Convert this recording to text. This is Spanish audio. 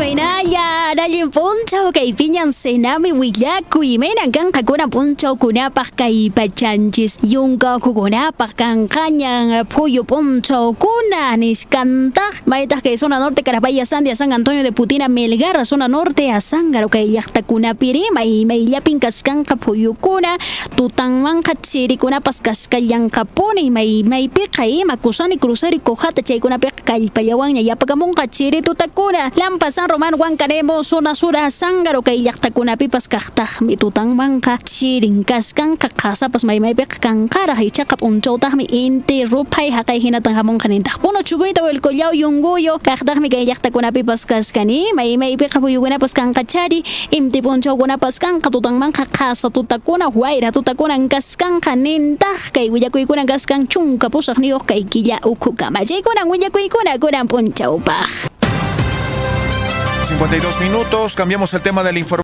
Reynaya. Rallin Puncho, kay Piñan Senami Willaku, Imaynan kan Hakuna Puncho, Kunapak kay Pachanchis, Yunga Kukunapak kan Kanyang, Puyo Puncho, Kuna, Nishkanta, Maitas que zona norte, Carabaya Sandia, San Antonio de Putina, Melgar, zona norte, a Sangaro, kay Yachta Kuna Pirima, y Maylapin Kaskanka Puyo Kuna, Tutanman Hatsiri Kuna Paskaskayan Kapuni, May May Pika, Makusani Cruzari Kohata, Chaykuna Pek, Kalpayawan, Yapakamon Hatsiri Tutakuna, Lampas San Román Huancaremo, zona sura sangaro kay llaqtakunapipas kaqtaqmi tutanmanqa chirinkaskan kaqasapas maymaypiqa kanqara ichaqa tahmi inti ruphay haqay hinatan hamunqa nintaq puno chukuyta willkullaw yunguyo kaqtaqmi kay llaqtakunapipas kashkani inti puyukunapas kanqachari pas p'unchawkunapas kanqa tutanmanqa qasa tutakuna wayra tutakunan kaskanqa nintaq kay willakuykunan kaskan chunka pusaq niyuq kay killa ukhu kama chaykuna willakuykuna kunan p'unchawpaq 52 minutos, cambiamos el tema de la información.